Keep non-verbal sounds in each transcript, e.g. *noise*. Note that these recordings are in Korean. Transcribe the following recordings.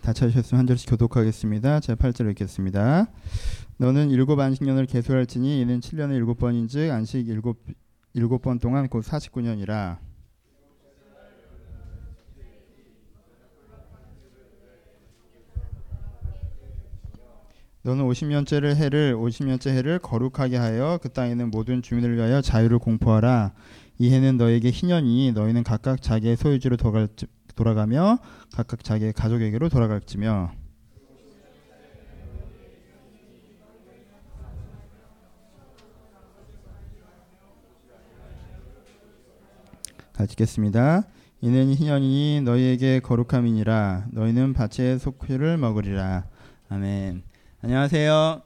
다 찾으셨으면 한 절씩 교독하겠습니다. 제 8절 읽겠습니다. 너는 일곱 안식년을 계수할지니 이는 7년에 일곱 번인즉 안식 일곱 일곱 번 동안 곧 49년이라. 너는 50년째를 해를 50년째 해를 거룩하게 하여 그 땅에 있는 모든 주민을 위하여 자유를 공포하라. 이 해는 너에게 희년이 너희는 각각 자기의 소유지로 돌아가며 각각 자기의 가족에게로 돌아갈지며 같이 읽겠습니다. 이는 희년이 너희에게 거룩함이니라 너희는 밭의 속회를 먹으리라. 아멘. 안녕하세요.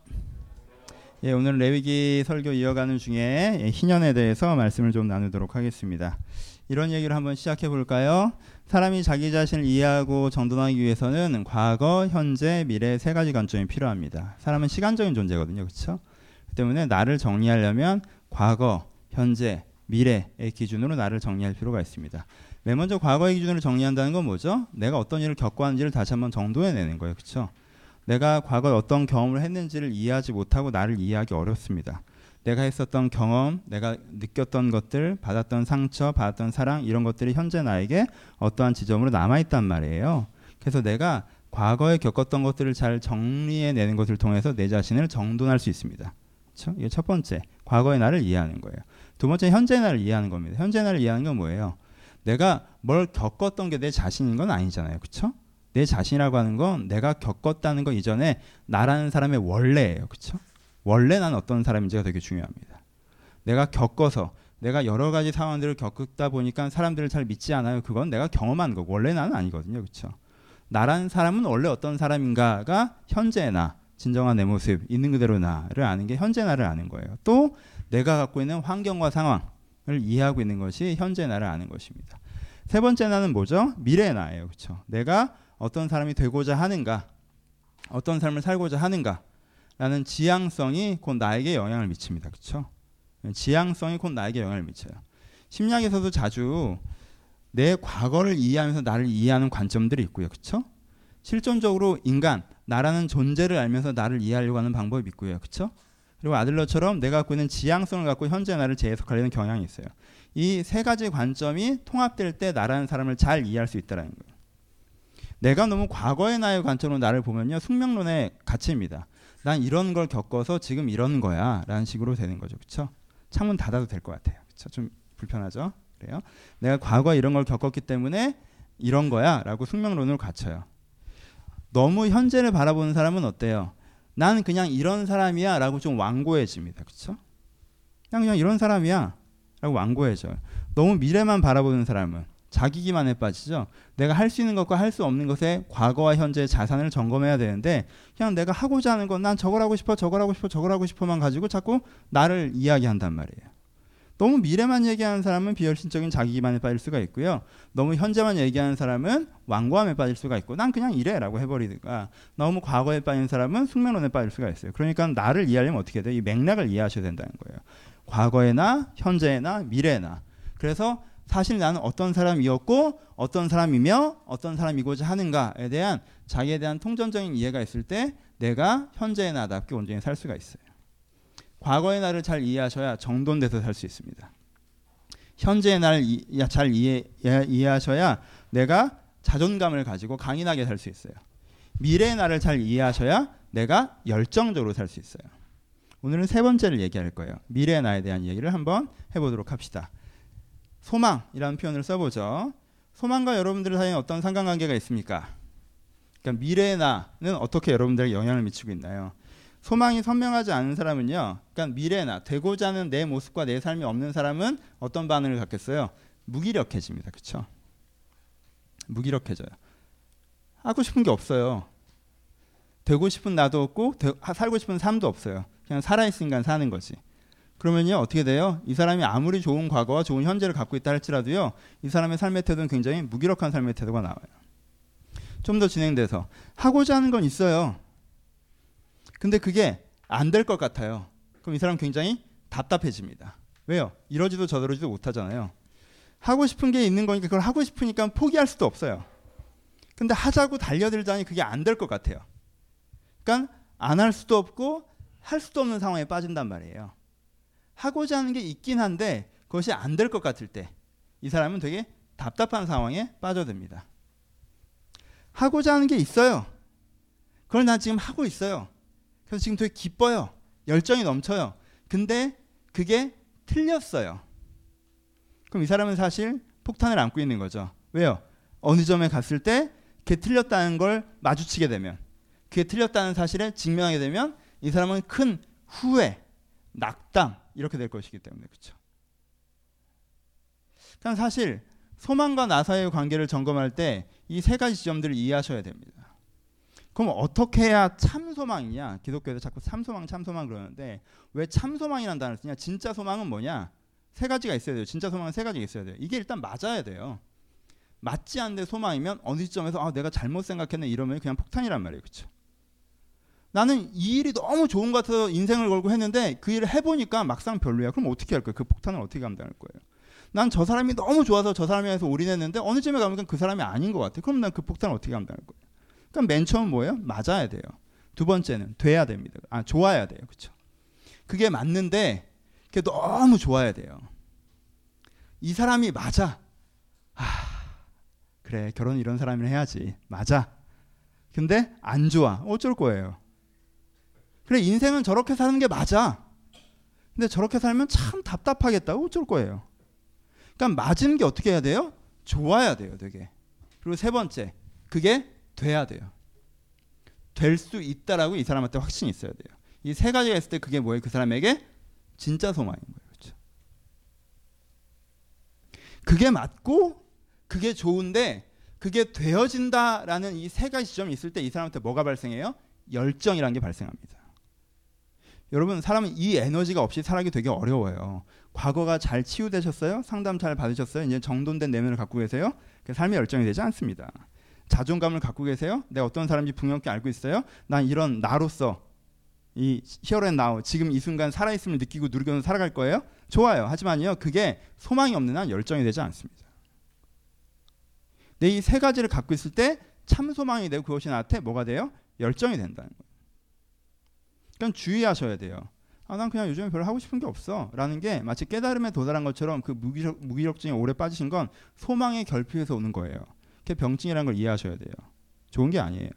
예, 오늘 레위기 설교 이어가는 중에 예, 희년에 대해서 말씀을 좀 나누도록 하겠습니다. 이런 얘기를 한번 시작해 볼까요? 사람이 자기 자신을 이해하고 정돈하기 위해서는 과거, 현재, 미래 세 가지 관점이 필요합니다. 사람은 시간적인 존재거든요. 그렇죠? 때문에 나를 정리하려면 과거, 현재, 미래의 기준으로 나를 정리할 필요가 있습니다. 맨 먼저 과거의 기준으로 정리한다는 건 뭐죠? 내가 어떤 일을 겪고 왔는지를 다시 한번 정도해내는 거예요. 그렇죠? 내가 과거에 어떤 경험을 했는지를 이해하지 못하고 나를 이해하기 어렵습니다. 내가 했었던 경험, 내가 느꼈던 것들, 받았던 상처, 받았던 사랑 이런 것들이 현재 나에게 어떠한 지점으로 남아 있단 말이에요. 그래서 내가 과거에 겪었던 것들을 잘 정리해 내는 것을 통해서 내 자신을 정돈할 수 있습니다. 그렇죠? 이게 첫 번째, 과거의 나를 이해하는 거예요. 두 번째, 현재 나를 이해하는 겁니다. 현재 나를 이해하는 건 뭐예요? 내가 뭘 겪었던 게 내 자신인 건 아니잖아요. 그렇죠? 내 자신이라고 하는 건 내가 겪었다는 거 이전에 나라는 사람의 원래예요. 그렇죠? 원래 난 어떤 사람인지가 되게 중요합니다. 내가 겪어서 내가 여러 가지 상황들을 겪다 보니까 사람들을 잘 믿지 않아요. 그건 내가 경험한 거고 원래 나는 아니거든요. 그렇죠? 나라는 사람은 원래 어떤 사람인가가 현재 나, 진정한 내 모습, 있는 그대로 나를 아는 게 현재 나를 아는 거예요. 또 내가 갖고 있는 환경과 상황을 이해하고 있는 것이 현재 나를 아는 것입니다. 세 번째 나는 뭐죠? 미래 나예요. 그렇죠? 내가 어떤 사람이 되고자 하는가, 어떤 삶을 살고자 하는가 라는 지향성이 곧 나에게 영향을 미칩니다. 그렇죠? 지향성이 곧 나에게 영향을 미쳐요. 심리학에서도 자주 내 과거를 이해하면서 나를 이해하는 관점들이 있고요. 그렇죠? 실존적으로 인간, 나라는 존재를 알면서 나를 이해하려고 하는 방법이 있고요. 그렇죠? 그리고 아들러처럼 내가 갖고 있는 지향성을 갖고 현재 나를 재해석하려는 경향이 있어요. 이 세 가지 관점이 통합될 때 나라는 사람을 잘 이해할 수 있다는 거예요. 내가 너무 과거의 나의 관점으로 나를 보면요. 숙명론의 가치입니다. 난 이런 걸 겪어서 지금 이런 거야. 라는 식으로 되는 거죠. 그렇죠? 창문 닫아도 될 것 같아요. 그렇죠? 좀 불편하죠? 그래요. 내가 과거에 이런 걸 겪었기 때문에 이런 거야. 라고 숙명론을 갖춰요. 너무 현재를 바라보는 사람은 어때요? 난 그냥 이런 사람이야. 라고 좀 완고해집니다. 그렇죠? 그냥, 그냥 이런 사람이야. 라고 완고해져요. 너무 미래만 바라보는 사람은 자기 기만에 빠지죠. 내가 할 수 있는 것과 할 수 없는 것의 과거와 현재의 자산을 점검해야 되는데 그냥 내가 하고자 하는 건 난 저걸 하고 싶어 저걸 하고 싶어 저걸 하고 싶어만 가지고 자꾸 나를 이야기한단 말이에요. 너무 미래만 얘기하는 사람은 비혈신적인 자기 기만에 빠질 수가 있고요. 너무 현재만 얘기하는 사람은 완고함에 빠질 수가 있고 난 그냥 이래라고 해버리든가 너무 과거에 빠진 사람은 숙명론에 빠질 수가 있어요. 그러니까 나를 이해하려면 어떻게 돼요? 이 맥락을 이해하셔야 된다는 거예요. 과거에나 현재나 미래나 그래서 사실 나는 어떤 사람이었고 어떤 사람이며 어떤 사람이고자 하는가에 대한 자기에 대한 통전적인 이해가 있을 때 내가 현재의 나답게 온전히 살 수가 있어요. 과거의 나를 잘 이해하셔야 정돈돼서 살 수 있습니다. 현재의 나를 잘 이해, 이해하셔야 내가 자존감을 가지고 강인하게 살 수 있어요. 미래의 나를 잘 이해하셔야 내가 열정적으로 살 수 있어요. 오늘은 세 번째를 얘기할 거예요. 미래의 나에 대한 얘기를 한번 해보도록 합시다. 소망이라는 표현을 써보죠. 소망과 여러분들 사이에 어떤 상관관계가 있습니까? 그러니까 미래의 나는 어떻게 여러분들에게 영향을 미치고 있나요? 소망이 선명하지 않은 사람은요. 그러니까 미래의 나, 되고자 하는 내 모습과 내 삶이 없는 사람은 어떤 반응을 갖겠어요? 무기력해집니다. 그렇죠? 무기력해져요. 하고 싶은 게 없어요. 되고 싶은 나도 없고 되, 살고 싶은 삶도 없어요. 그냥 살아있으니까 사는 거지. 그러면요 어떻게 돼요? 이 사람이 아무리 좋은 과거와 좋은 현재를 갖고 있다 할지라도요 이 사람의 삶의 태도는 굉장히 무기력한 삶의 태도가 나와요. 좀 더 진행돼서 하고자 하는 건 있어요. 근데 그게 안 될 것 같아요. 그럼 이 사람 굉장히 답답해집니다. 왜요? 이러지도 저러지도 못하잖아요. 하고 싶은 게 있는 거니까 그걸 하고 싶으니까 포기할 수도 없어요. 근데 하자고 달려들자니 그게 안 될 것 같아요. 그러니까 안 할 수도 없고 할 수도 없는 상황에 빠진단 말이에요. 하고자 하는 게 있긴 한데 그것이 안 될 것 같을 때 이 사람은 되게 답답한 상황에 빠져듭니다. 하고자 하는 게 있어요. 그걸 난 지금 하고 있어요. 그래서 지금 되게 기뻐요. 열정이 넘쳐요. 근데 그게 틀렸어요. 그럼 이 사람은 사실 폭탄을 안고 있는 거죠. 왜요? 어느 점에 갔을 때 그게 틀렸다는 걸 마주치게 되면 그게 틀렸다는 사실에 직면하게 되면 이 사람은 큰 후회, 낙담 이렇게 될 것이기 때문에 그렇죠. 그러니까 사실 소망과 나사의 관계를 점검할 때 이 세 가지 지점들을 이해하셔야 됩니다. 그럼 어떻게 해야 참 소망이냐? 기독교에서 자꾸 참 소망, 참 소망 그러는데 왜 참 소망이라는 단어를 쓰냐? 진짜 소망은 뭐냐? 세 가지가 있어야 돼요. 진짜 소망은 세 가지가 있어야 돼요. 이게 일단 맞아야 돼요. 맞지 않는 소망이면 어느 시점에서 아 내가 잘못 생각했네 이러면 그냥 폭탄이란 말이에요. 그렇죠? 나는 이 일이 너무 좋은 것 같아서 인생을 걸고 했는데 그 일을 해보니까 막상 별로야. 그럼 어떻게 할 거예요? 그 폭탄을 어떻게 감당할 거예요? 난 저 사람이 너무 좋아서 저 사람에 대해서 올인했는데 어느 점에 가면 그 사람이 아닌 것 같아. 그럼 난 그 폭탄을 어떻게 감당할 거예요? 그러니까 맨 처음 뭐예요? 맞아야 돼요. 두 번째는 돼야 됩니다. 아 좋아야 돼요. 그렇죠? 그게 맞는데 그게 너무 좋아야 돼요. 이 사람이 맞아. 아 그래 결혼 이런 사람이랑 해야지. 맞아. 근데 안 좋아. 어쩔 거예요. 그래 인생은 저렇게 사는 게 맞아. 근데 저렇게 살면 참 답답하겠다. 어쩔 거예요. 그러니까 맞은 게 어떻게 해야 돼요? 좋아야 돼요, 되게. 그리고 세 번째, 그게 돼야 돼요. 될 수 있다라고 이 사람한테 확신이 있어야 돼요. 이 세 가지가 있을 때 그게 뭐예요? 그 사람에게 진짜 소망인 거예요. 그렇죠? 그게 맞고 그게 좋은데 그게 되어진다라는 이 세 가지 지점이 있을 때 이 사람한테 뭐가 발생해요? 열정이라는 게 발생합니다. 여러분 사람은 이 에너지가 없이 살기 되게 어려워요. 과거가 잘 치유되셨어요? 상담 잘 받으셨어요? 이제 정돈된 내면을 갖고 계세요? 삶의 열정이 되지 않습니다. 자존감을 갖고 계세요? 내가 어떤 사람인지 분명히 알고 있어요? 난 이런 나로서 이 here and now 지금 이 순간 살아있음을 느끼고 누리면서 살아갈 거예요? 좋아요. 하지만요 그게 소망이 없는 한 열정이 되지 않습니다. 내 이 세 가지를 갖고 있을 때 참 소망이 되고 그것이 나한테 뭐가 돼요? 열정이 된다는 거예요. 그러니까 주의하셔야 돼요. 아, 난 그냥 요즘에 별로 하고 싶은 게 없어. 라는 게 마치 깨달음에 도달한 것처럼 그 무기력, 무기력증에 오래 빠지신 건 소망의 결핍에서 오는 거예요. 그게 병증이라는 걸 이해하셔야 돼요. 좋은 게 아니에요.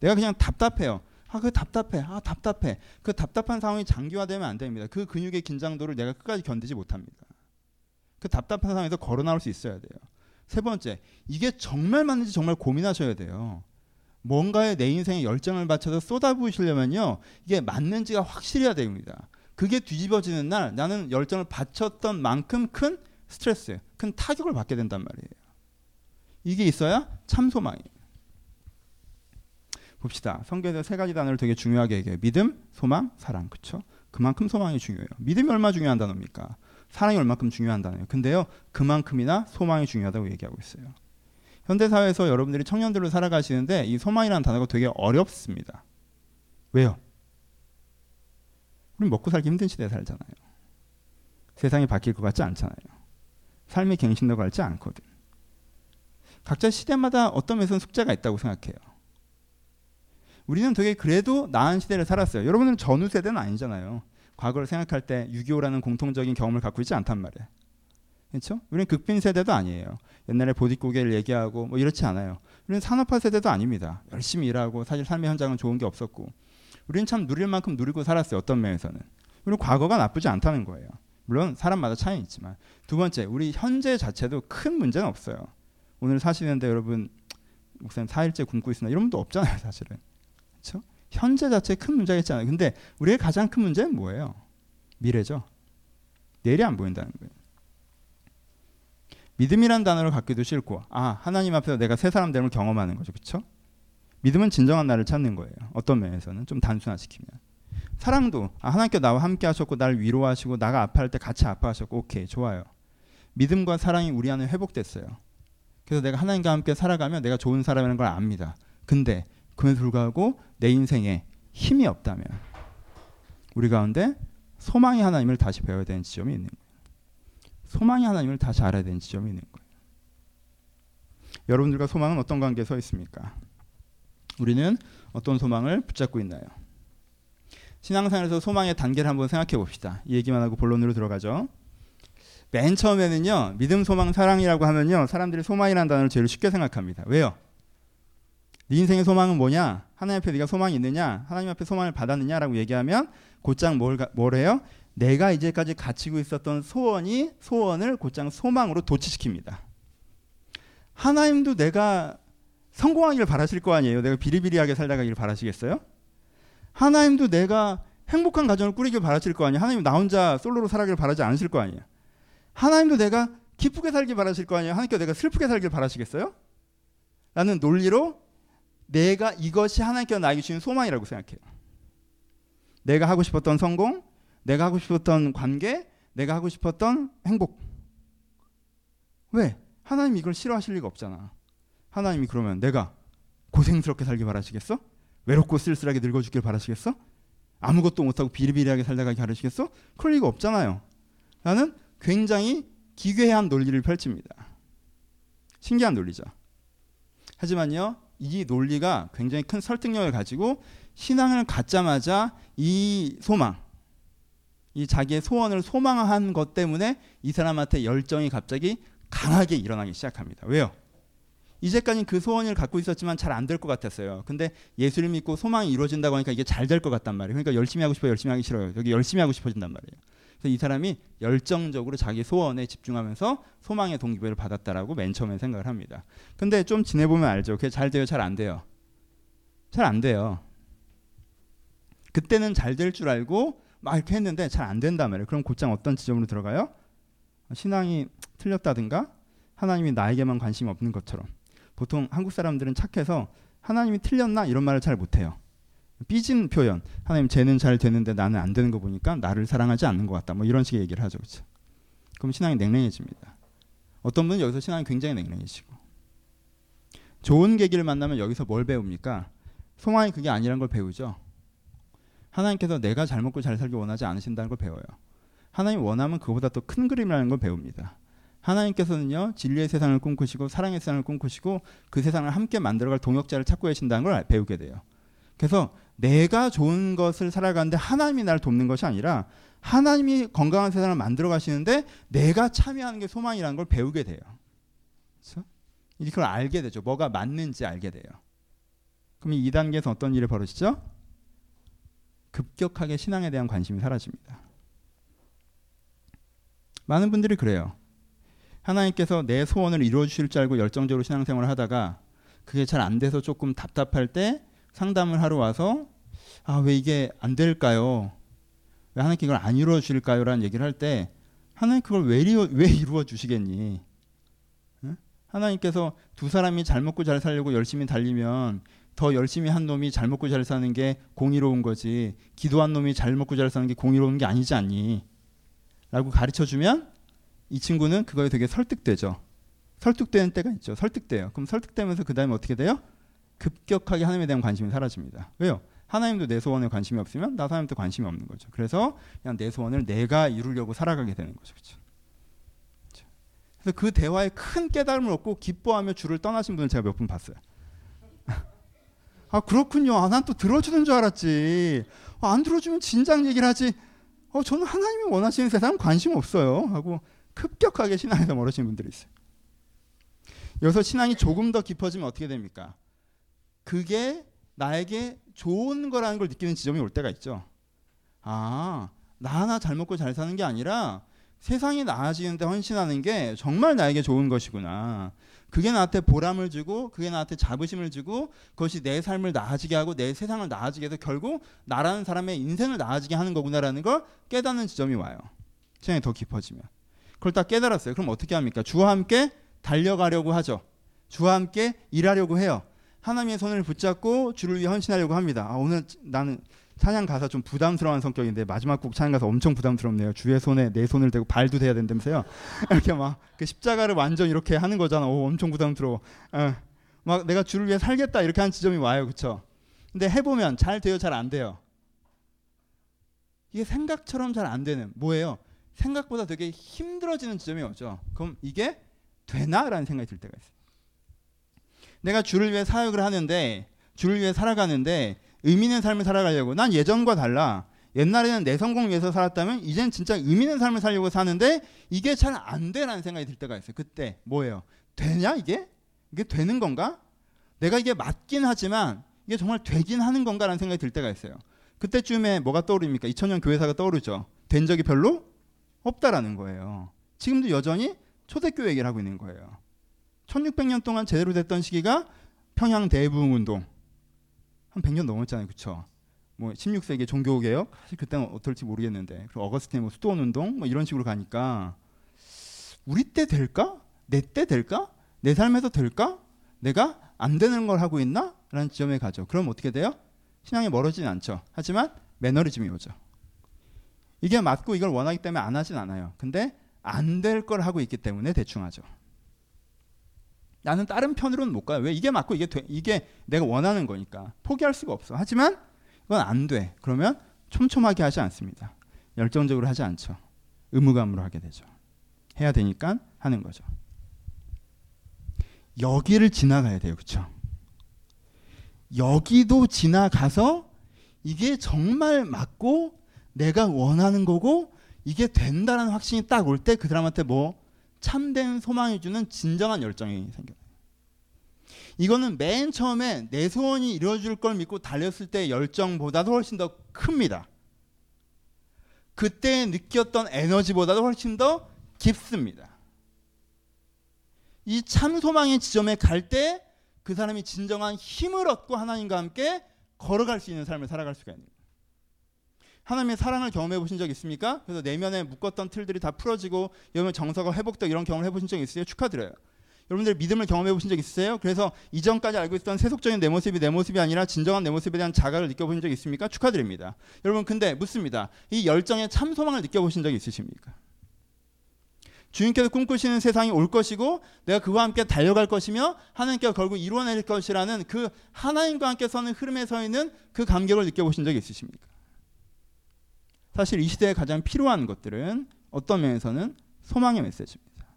내가 그냥 답답해요. 아, 그 답답해. 아, 답답해. 그 답답한 상황이 장기화되면 안 됩니다. 그 근육의 긴장도를 내가 끝까지 견디지 못합니다. 그 답답한 상황에서 걸어 나올 수 있어야 돼요. 세 번째, 이게 정말 맞는지 정말 고민하셔야 돼요. 뭔가에 내 인생에 열정을 바쳐서 쏟아부으시려면요. 이게 맞는지가 확실해야 됩니다. 그게 뒤집어지는 날 나는 열정을 바쳤던 만큼 큰 스트레스, 큰 타격을 받게 된단 말이에요. 이게 있어야 참 소망이에요. 봅시다. 성경에서 세 가지 단어를 되게 중요하게 얘기해요. 믿음, 소망, 사랑. 그쵸? 그만큼 소망이 중요해요. 믿음이 얼마 중요한 단어입니까? 사랑이 얼마큼 중요한 단어예요. 근데요, 그만큼이나 소망이 중요하다고 얘기하고 있어요. 현대 사회에서 여러분들이 청년들로 살아가시는데 이 소망이라는 단어가 되게 어렵습니다. 왜요? 우리 먹고 살기 힘든 시대에 살잖아요. 세상이 바뀔 것 같지 않잖아요. 삶이 갱신도 같지 않거든. 각자 시대마다 어떤 면에서는 숙제가 있다고 생각해요. 우리는 되게 그래도 나은 시대를 살았어요. 여러분은 전후 세대는 아니잖아요. 과거를 생각할 때 6.25라는 공통적인 경험을 갖고 있지 않단 말이에요. 그렇죠? 우리는 극빈 세대도 아니에요. 옛날에 보릿고개를 얘기하고 뭐 이렇지 않아요. 우리는 산업화 세대도 아닙니다. 열심히 일하고 사실 삶의 현장은 좋은 게 없었고 우리는 참 누릴 만큼 누리고 살았어요. 어떤 면에서는. 우리는 과거가 나쁘지 않다는 거예요. 물론 사람마다 차이 있지만 두 번째 우리 현재 자체도 큰 문제는 없어요. 오늘 사시는데 여러분 목사님 4일째 굶고 있으나 이런 분도 없잖아요. 사실은. 그렇죠? 현재 자체에 큰 문제가 있잖아요. 근데 우리의 가장 큰 문제는 뭐예요? 미래죠. 내일이 안 보인다는 거예요. 믿음이란 단어를 갖기도 싫고 아 하나님 앞에서 내가 새 사람 됨을 경험하는 거죠. 그렇죠 믿음은 진정한 나를 찾는 거예요. 어떤 면에서는? 좀 단순화시키면. 사랑도 아, 하나님께 나와 함께 하셨고 나를 위로하시고 나가 아파할 때 같이 아파하셨고 오케이 좋아요. 믿음과 사랑이 우리 안에 회복됐어요. 그래서 내가 하나님과 함께 살아가면 내가 좋은 사람이라는 걸 압니다. 근데 그에도 불구하고 내 인생에 힘이 없다면 우리 가운데 소망이 하나님을 다시 배워야 되는 지점이 있는 거예요 소망이 하나님을 다시 알아야 되는 지점이 있는 거예요. 여러분들과 소망은 어떤 관계에 서 있습니까? 우리는 어떤 소망을 붙잡고 있나요? 신앙생활에서 소망의 단계를 한번 생각해 봅시다. 이 얘기만 하고 본론으로 들어가죠. 맨 처음에는요, 믿음, 소망, 사랑이라고 하면요, 사람들이 소망이라는 단어를 제일 쉽게 생각합니다. 왜요? 네 인생의 소망은 뭐냐? 하나님 앞에 네가 소망이 있느냐? 하나님 앞에 소망을 받았느냐라고 얘기하면 곧장 뭘, 뭘 해요? 내가 이제까지 갖추고 있었던 소원이 소원을 곧장 소망으로 도취시킵니다. 하나님도 내가 성공하기를 바라실 거 아니에요. 내가 비리비리하게 살다 가기를 바라시겠어요? 하나님도 내가 행복한 가정을 꾸리길 바라실 거 아니에요. 하나님 나 혼자 솔로로 살아기를 바라지 않으실 거 아니에요. 하나님도 내가 기쁘게 살길 바라실 거 아니에요. 하나님께 내가 슬프게 살길 바라시겠어요? 라는 논리로 내가 이것이 하나님께서 나에게 주신 소망이라고 생각해요. 내가 하고 싶었던 성공, 내가 하고 싶었던 관계, 내가 하고 싶었던 행복. 왜? 하나님이 이걸 싫어하실 리가 없잖아. 하나님이 그러면 내가 고생스럽게 살길 바라시겠어? 외롭고 쓸쓸하게 늙어 죽길 바라시겠어? 아무것도 못하고 비리비리하게 살다가 바라시겠어? 그럴 리가 없잖아요. 나는 굉장히 기괴한 논리를 펼칩니다. 신기한 논리죠. 하지만요, 이 논리가 굉장히 큰 설득력을 가지고 신앙을 갖자마자 이 소망, 이 자기의 소원을 소망한 것 때문에 이 사람한테 열정이 갑자기 강하게 일어나기 시작합니다. 왜요? 이제까지 그 소원을 갖고 있었지만 잘 안 될 것 같았어요. 근데 예수를 믿고 소망이 이루어진다고 하니까 이게 잘 될 것 같단 말이에요. 그러니까 열심히 하고 싶어 열심히 하기 싫어요. 여기 열심히 하고 싶어진단 말이에요. 그래서 이 사람이 열정적으로 자기 소원에 집중하면서 소망의 동기부여를 받았다라고 맨 처음에 생각을 합니다. 근데 좀 지내보면 알죠. 그게 잘 돼요, 잘 안 돼요. 잘 안 돼요. 그때는 잘 될 줄 알고 막 이렇게 했는데 잘 안 된단 말이에요. 그럼 곧장 어떤 지점으로 들어가요? 신앙이 틀렸다든가 하나님이 나에게만 관심이 없는 것처럼 보통 한국 사람들은 착해서 하나님이 틀렸나 이런 말을 잘 못해요. 삐진 표현. 하나님 쟤는 잘 되는데 나는 안 되는 거 보니까 나를 사랑하지 않는 것 같다. 뭐 이런 식의 얘기를 하죠. 그렇죠? 그럼 신앙이 냉랭해집니다. 어떤 분은 여기서 신앙이 굉장히 냉랭해지고 좋은 계기를 만나면 여기서 뭘 배웁니까? 소망이 그게 아니란 걸 배우죠. 하나님께서 내가 잘 먹고 잘 살기 원하지 않으신다는 걸 배워요. 하나님 원하면 그보다 더 큰 그림이라는 걸 배웁니다. 하나님께서는요 진리의 세상을 꿈꾸시고 사랑의 세상을 꿈꾸시고 그 세상을 함께 만들어갈 동역자를 찾고 계신다는 걸 배우게 돼요. 그래서 내가 좋은 것을 살아가는데 하나님이 나를 돕는 것이 아니라 하나님이 건강한 세상을 만들어 가시는데 내가 참여하는 게 소망이라는 걸 배우게 돼요. 그렇죠? 이걸 알게 되죠. 뭐가 맞는지 알게 돼요. 그럼 이 2단계에서 어떤 일이 벌어지죠? 급격하게 신앙에 대한 관심이 사라집니다. 많은 분들이 그래요. 하나님께서 내 소원을 이루어 주실 줄 알고 열정적으로 신앙생활을 하다가 그게 잘 안 돼서 조금 답답할 때 상담을 하러 와서 아 왜 이게 안 될까요? 왜 하나님께 이걸 안 이루어 주실까요? 라는 얘기를 할 때 하나님 그걸 왜, 이루어, 왜 이루어 주시겠니? 하나님께서 두 사람이 잘 먹고 잘 살려고 열심히 달리면 더 열심히 한 놈이 잘 먹고 잘 사는 게 공의로운 거지 기도한 놈이 잘 먹고 잘 사는 게 공의로운 게 아니지 않니? 라고 가르쳐 주면 이 친구는 그거에 되게 설득되죠. 설득되는 때가 있죠. 설득돼요. 그럼 설득되면서 그 다음에 어떻게 돼요? 급격하게 하나님에 대한 관심이 사라집니다. 왜요? 하나님도 내 소원에 관심이 없으면 나 하나님도 관심이 없는 거죠. 그래서 그냥 내 소원을 내가 이루려고 살아가게 되는 거죠. 그렇죠? 그래서 그 대화에 큰 깨달음을 얻고 기뻐하며 주를 떠나신 분을 제가 몇 분 봤어요. 아 그렇군요. 아, 난 또 들어주는 줄 알았지. 아, 안 들어주면 진작 얘기를 하지. 어, 저는 하나님이 원하시는 세상 관심 없어요. 하고 급격하게 신앙에서 멀어지는 분들이 있어요. 여기서 신앙이 조금 더 깊어지면 어떻게 됩니까? 그게 나에게 좋은 거라는 걸 느끼는 지점이 올 때가 있죠. 아, 나 하나 잘 먹고 잘 사는 게 아니라 세상이 나아지는데 헌신하는 게 정말 나에게 좋은 것이구나. 그게 나한테 보람을 주고, 그게 나한테 자부심을 주고, 그것이 내 삶을 나아지게 하고, 내 세상을 나아지게 해서 결국 나라는 사람의 인생을 나아지게 하는 거구나라는 걸 깨닫는 지점이 와요. 시간이 더 깊어지면. 그걸 딱 깨달았어요. 그럼 어떻게 합니까? 주와 함께 달려가려고 하죠. 주와 함께 일하려고 해요. 하나님의 손을 붙잡고 주를 위해 헌신하려고 합니다. 아, 오늘 나는 찬양 가서 좀 부담스러운 성격인데 마지막 곡 찬양 가서 엄청 부담스럽네요. 주의 손에 내 손을 대고 발도 대야 된다면서요. *laughs* 이렇게 막 그 십자가를 완전 이렇게 하는 거잖아. 오, 엄청 부담스러워. 어, 막 내가 주를 위해 살겠다 이렇게 하는 지점이 와요. 그렇죠? 근데 해보면 잘 돼요, 잘 안 돼요. 이게 생각처럼 잘 안 되는 뭐예요? 생각보다 되게 힘들어지는 지점이 오죠. 그럼 이게 되나라는 생각이 들 때가 있어요. 내가 주를 위해 사역을 하는데 주를 위해 살아가는데 의미 있는 삶을 살아가려고 난 예전과 달라. 옛날에는 내 성공 위해서 살았다면 이젠 진짜 의미 있는 삶을 살려고 사는데 이게 잘 안 돼라는 생각이 들 때가 있어요. 그때 뭐예요? 되냐 이게? 이게 되는 건가? 내가 이게 맞긴 하지만 이게 정말 되긴 하는 건가라는 생각이 들 때가 있어요. 그때쯤에 뭐가 떠오릅니까? 2000년 교회사가 떠오르죠. 된 적이 별로 없다라는 거예요. 지금도 여전히 초대교회 얘기를 하고 있는 거예요. 1600년 동안 제대로 됐던 시기가 평양 대부흥 운동. 한 100년 넘었잖아요. 그렇죠? 뭐 16세기 종교 개혁 사실 그때는 어떨지 모르겠는데 그리고 어거스틴의 뭐 수도원 운동 뭐 이런 식으로 가니까 우리 때 될까? 내 때 될까? 내 삶에서 될까? 내가 안 되는 걸 하고 있나? 라는 지점에 가죠. 그럼 어떻게 돼요? 신앙이 멀어지진 않죠. 하지만 매너리즘이 오죠. 이게 맞고 이걸 원하기 때문에 안 하진 않아요. 근데 안 될 걸 하고 있기 때문에 대충 하죠. 나는 다른 편으로는 못 가요. 왜 이게 맞고 이게 돼, 이게 내가 원하는 거니까 포기할 수가 없어. 하지만 이건 안 돼. 그러면 촘촘하게 하지 않습니다. 열정적으로 하지 않죠. 의무감으로 하게 되죠. 해야 되니까 하는 거죠. 여기를 지나가야 돼요. 그렇죠? 여기도 지나가서 이게 정말 맞고 내가 원하는 거고 이게 된다는 확신이 딱 올 때 그 사람한테 뭐 참된 소망이 주는 진정한 열정이 생겨요. 이거는 맨 처음에 내 소원이 이루어질 걸 믿고 달렸을 때 열정보다도 훨씬 더 큽니다. 그때 느꼈던 에너지보다도 훨씬 더 깊습니다. 이 참 소망의 지점에 갈 때 그 사람이 진정한 힘을 얻고 하나님과 함께 걸어갈 수 있는 삶을 살아갈 수가 있는. 하나님의 사랑을 경험해 보신 적 있습니까? 그래서 내면에 묶었던 틀들이 다 풀어지고 여러분 정서가 회복되고 이런 경험을 해보신 적 있으세요? 축하드려요. 여러분들 믿음을 경험해 보신 적 있으세요? 그래서 이전까지 알고 있었던 세속적인 내 모습이 내 모습이 아니라 진정한 내 모습에 대한 자각을 느껴보신 적 있습니까? 축하드립니다. 여러분 근데 묻습니다. 이 열정의 참 소망을 느껴보신 적 있으십니까? 주님께서 꿈꾸시는 세상이 올 것이고 내가 그와 함께 달려갈 것이며 하나님께서 결국 이루어낼 것이라는 그 하나님과 함께 서는 흐름에 서 있는 그 감격을 느껴보신 적이 있으십니까? 사실 이 시대에 가장 필요한 것들은 어떤 면에서는 소망의 메시지입니다.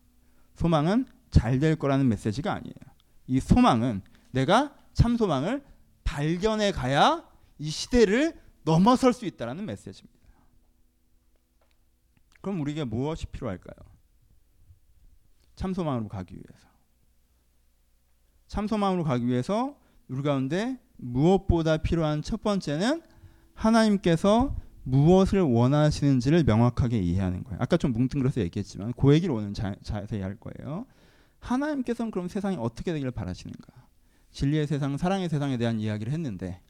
소망은 잘 될 거라는 메시지가 아니에요. 이 소망은 내가 참 소망을 발견해 가야 이 시대를 넘어설 수 있다라는 메시지입니다. 그럼 우리에게 무엇이 필요할까요? 참 소망으로 가기 위해서. 참 소망으로 가기 위해서 우리 가운데 무엇보다 필요한 첫 번째는 하나님께서 무엇을 원하시는지를 명확하게 이해하는 거예요. 아까 좀 뭉뚱그려서 얘기했지만 그 얘기를 오늘 자, 자세히 할 거예요. 하나님께서는 그럼 세상이 어떻게 되기를 바라시는가? 진리의 세상, 사랑의 세상에 대한 이야기를 했는데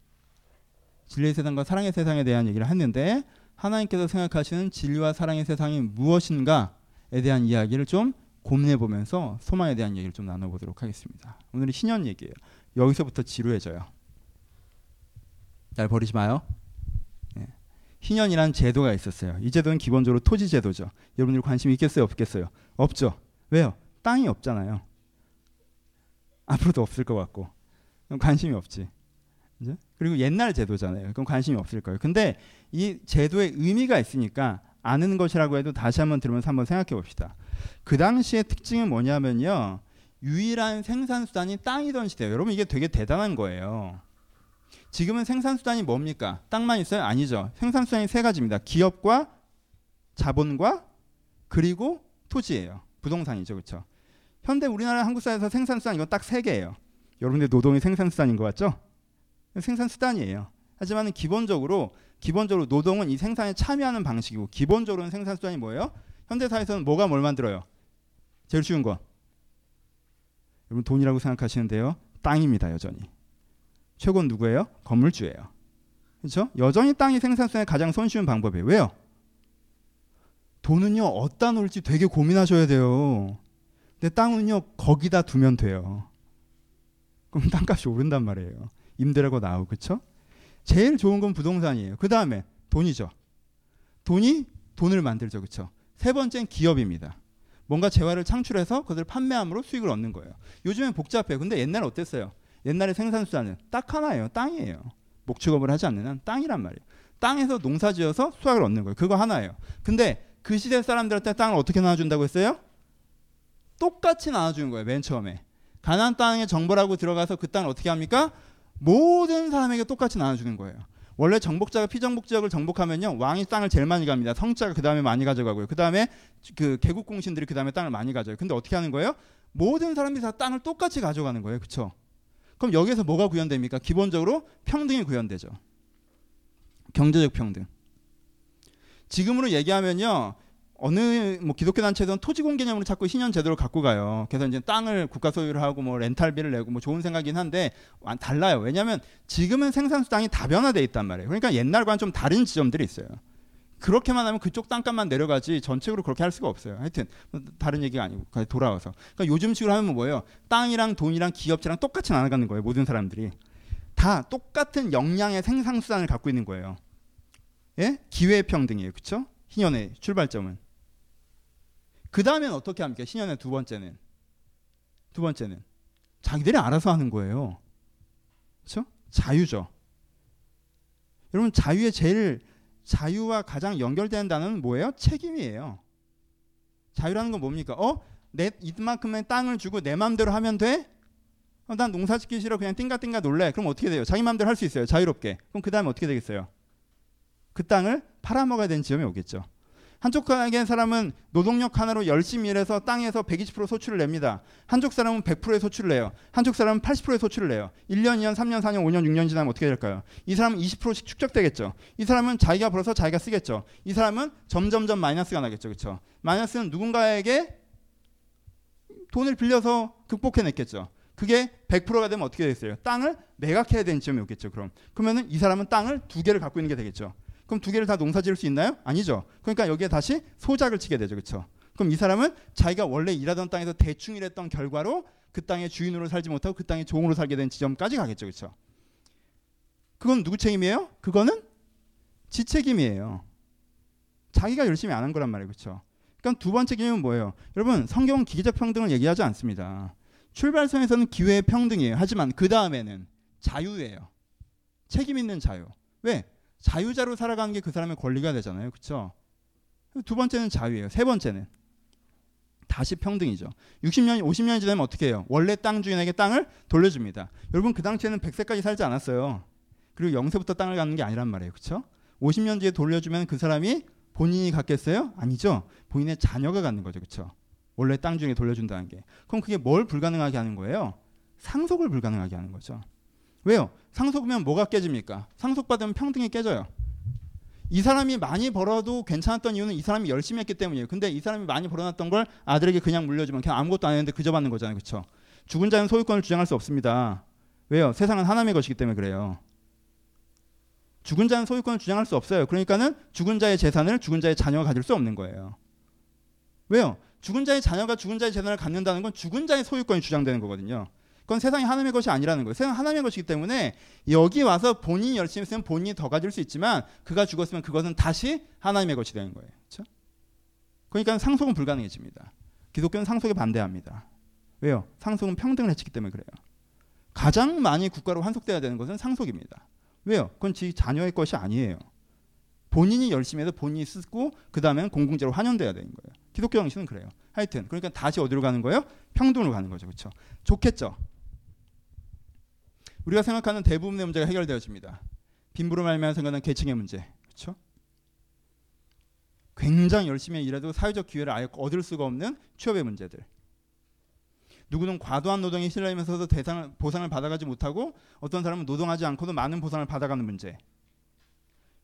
진리의 세상과 사랑의 세상에 대한 얘기를 했는데 하나님께서 생각하시는 진리와 사랑의 세상이 무엇인가에 대한 이야기를 좀 고민해 보면서 소망에 대한 얘기를 좀 나눠 보도록 하겠습니다. 오늘은 신년 얘기예요. 여기서부터 지루해져요. 날 버리지 마요. 네. 희년이란 제도가 있었어요. 이 제도는 기본적으로 토지 제도죠. 여러분들 관심 있겠어요, 없겠어요? 없죠. 왜요? 땅이 없잖아요. 앞으로도 없을 것 같고. 그럼 관심이 없지. 그죠? 그리고 옛날 제도잖아요. 그럼 관심이 없을 거예요. 근데 이 제도의 의미가 있으니까 아는 것이라고 해도 다시 한번 들으면서 한번 생각해 봅시다. 그 당시의 특징은 뭐냐면요. 유일한 생산 수단이 땅이던 시대예요. 여러분 이게 되게 대단한 거예요. 지금은 생산 수단이 뭡니까? 땅만 있어요? 아니죠. 생산 수단이 세 가지입니다. 기업과 자본과 그리고 토지예요. 부동산이죠. 그렇죠? 현대 우리나라 한국 사회에서 생산 수단 이건 딱 세 개예요. 여러분들 노동이 생산 수단인 것 같죠? 생산 수단이에요. 하지만 기본적으로 기본적으로 노동은 이 생산에 참여하는 방식이고 기본적으로는 생산 수단이 뭐예요? 현대 사회에서는 뭐가 뭘 만들어요? 제일 쉬운 거. 여러분 돈이라고 생각하시는데요. 땅입니다, 여전히. 최고는 누구예요? 건물주예요. 그렇죠? 여전히 땅이 생산성의 가장 손쉬운 방법이에요. 왜요? 돈은요 어디다 놓을지 되게 고민하셔야 돼요. 근데 땅은요 거기다 두면 돼요. 그럼 땅값이 오른단 말이에요. 임대라고 나오고 그렇죠? 제일 좋은 건 부동산이에요. 그 다음에 돈이죠. 돈이 돈을 만들죠, 그렇죠? 세 번째는 기업입니다. 뭔가 재화를 창출해서 그것을 판매함으로 수익을 얻는 거예요. 요즘엔 복잡해요. 근데 옛날에 어땠어요? 옛날에 생산수단은 딱 하나예요. 땅이에요. 목축업을 하지 않는 한 땅이란 말이에요. 땅에서 농사지어서 수확을 얻는 거예요. 그거 하나예요. 근데 그 시대 사람들한테 땅을 어떻게 나눠준다고 했어요? 똑같이 나눠주는 거예요. 맨 처음에. 가나안 땅의 정벌하고 들어가서 그 땅을 어떻게 합니까? 모든 사람에게 똑같이 나눠주는 거예요. 원래 정복자가 피정복 지역을 정복하면요 왕이 땅을 제일 많이 갑니다. 성자가 그 다음에 많이 가져가고요. 그 다음에 그 개국 공신들이 그 다음에 땅을 많이 가져요. 근데 어떻게 하는 거예요? 모든 사람들이 다 땅을 똑같이 가져가는 거예요. 그렇죠? 그럼 여기서 뭐가 구현됩니까? 기본적으로 평등이 구현되죠. 경제적 평등. 지금으로 얘기하면요. 어느 뭐 기독교 단체에서는 토지 공 개념으로 자꾸 신현 제도를 갖고 가요. 그래서 이제 땅을 국가 소유를 하고 뭐 렌탈비를 내고 뭐 좋은 생각이긴 한데 달라요. 왜냐하면 지금은 생산수 땅이 다변화돼 있단 말이에요. 그러니까 옛날과는 좀 다른 지점들이 있어요. 그렇게만 하면 그쪽 땅값만 내려가지 전체적으로 그렇게 할 수가 없어요. 하여튼 뭐 다른 얘기가 아니고 돌아와서 그러니까 요즘식으로 하면 뭐예요? 땅이랑 돈이랑 기업체랑 똑같이 나눠가는 거예요. 모든 사람들이 다 똑같은 역량의 생산수단을 갖고 있는 거예요. 예? 기회 평등이에요. 그렇죠? 희년의 출발점은. 그 다음엔 어떻게 합니까? 신현의 두 번째는 두 번째는 자기들이 알아서 하는 거예요. 그렇죠? 자유죠. 여러분 자유의 제일 자유와 가장 연결되는 단어는 뭐예요? 책임이에요. 자유라는 건 뭡니까? 어? 내 이만큼의 땅을 주고 내 마음대로 하면 돼? 어, 난 농사 짓기 싫어 그냥 띵가띵가 놀래. 그럼 어떻게 돼요? 자기 마음대로 할 수 있어요. 자유롭게. 그럼 그 다음에 어떻게 되겠어요? 그 땅을 팔아먹어야 되는 지점이 오겠죠. 한쪽 사람은 노동력 하나로 열심히 일해서 땅에서 120% 소출을 냅니다. 한쪽 사람은 100%의 소출을 내요. 한쪽 사람은 80%의 소출을 내요. 1년, 2년, 3년, 4년, 5년, 6년 지나면 어떻게 될까요? 이 사람은 20%씩 축적되겠죠. 이 사람은 자기가 벌어서 자기가 쓰겠죠. 이 사람은 점점점 마이너스가 나겠죠. 그렇죠? 마이너스는 누군가에게 돈을 빌려서 극복해냈겠죠. 그게 100%가 되면 어떻게 되겠어요? 땅을 매각해야 되는 지점이 오겠죠. 그럼 그러면은 이 사람은 땅을 두 개를 갖고 있는 게 되겠죠. 그럼 두 개를 다 농사 지을 수 있나요? 아니죠. 그러니까 여기에 다시 소작을 치게 되죠. 그렇죠? 그럼 이 사람은 자기가 원래 일하던 땅에서 대충 일했던 결과로 그 땅의 주인으로 살지 못하고 그 땅의 종으로 살게 된 지점까지 가겠죠. 그렇죠? 그건 누구 책임이에요? 그거는 지 책임이에요. 자기가 열심히 안 한 거란 말이에요. 그렇죠? 그러니까 두 번째 개념은 뭐예요? 여러분, 성경은 기계적 평등을 얘기하지 않습니다. 출발선에서는 기회의 평등이에요. 하지만 그 다음에는 자유예요. 책임 있는 자유. 왜? 자유자로 살아가는 게 그 사람의 권리가 되잖아요. 그렇죠? 두 번째는 자유예요. 세 번째는 다시 평등이죠. 60년, 50년이 지나면 어떻게 해요? 원래 땅 주인에게 땅을 돌려줍니다. 여러분 그 당시에는 100세까지 살지 않았어요. 그리고 0세부터 땅을 갖는 게 아니란 말이에요. 그렇죠? 50년 뒤에 돌려주면 그 사람이 본인이 갖겠어요? 아니죠. 본인의 자녀가 갖는 거죠. 그렇죠? 원래 땅 주인에게 돌려준다는 게. 그럼 그게 뭘 불가능하게 하는 거예요? 상속을 불가능하게 하는 거죠. 왜요? 상속하면 뭐가 깨집니까? 상속받으면 평등이 깨져요. 이 사람이 많이 벌어도 괜찮았던 이유는 이 사람이 열심히 했기 때문이에요. 근데 이 사람이 많이 벌어놨던 걸 아들에게 그냥 물려주면 그냥 아무것도 안 했는데 그저 받는 거잖아요. 그렇죠? 죽은 자는 소유권을 주장할 수 없습니다. 왜요? 세상은 하나님의 것이기 때문에 그래요. 죽은 자는 소유권을 주장할 수 없어요. 그러니까는 죽은 자의 재산을 죽은 자의 자녀가 가질 수 없는 거예요. 왜요? 죽은 자의 자녀가 죽은 자의 재산을 갖는다는 건 죽은 자의 소유권이 주장되는 거거든요. 그건 세상이 하나님의 것이 아니라는 거예요. 세상 하나님의 것이기 때문에 여기 와서 본인이 열심히 쓰면 본인이 더 가질 수 있지만 그가 죽었으면 그것은 다시 하나님의 것이 되는 거예요. 그렇죠? 그러니까 상속은 불가능해집니다. 기독교는 상속에 반대합니다. 왜요? 상속은 평등을 해치기 때문에 그래요. 가장 많이 국가로 환속돼야 되는 것은 상속입니다. 왜요? 그건 지 자녀의 것이 아니에요. 본인이 열심히 해서 본인이 쓰고 그 다음에는 공공재로 환원돼야 되는 거예요. 기독교 정신은 그래요. 하여튼 그러니까 다시 어디로 가는 거예요? 평등으로 가는 거죠. 그렇죠? 좋겠죠. 우리가 생각하는 대부분의 문제가 해결되어집니다. 빈부로 말미암아 생각하는 계층의 문제, 그렇죠? 굉장히 열심히 일해도 사회적 기회를 아예 얻을 수가 없는 취업의 문제들. 누구는 과도한 노동에 실려면서도 대상을 보상을 받아가지 못하고 어떤 사람은 노동하지 않고도 많은 보상을 받아가는 문제.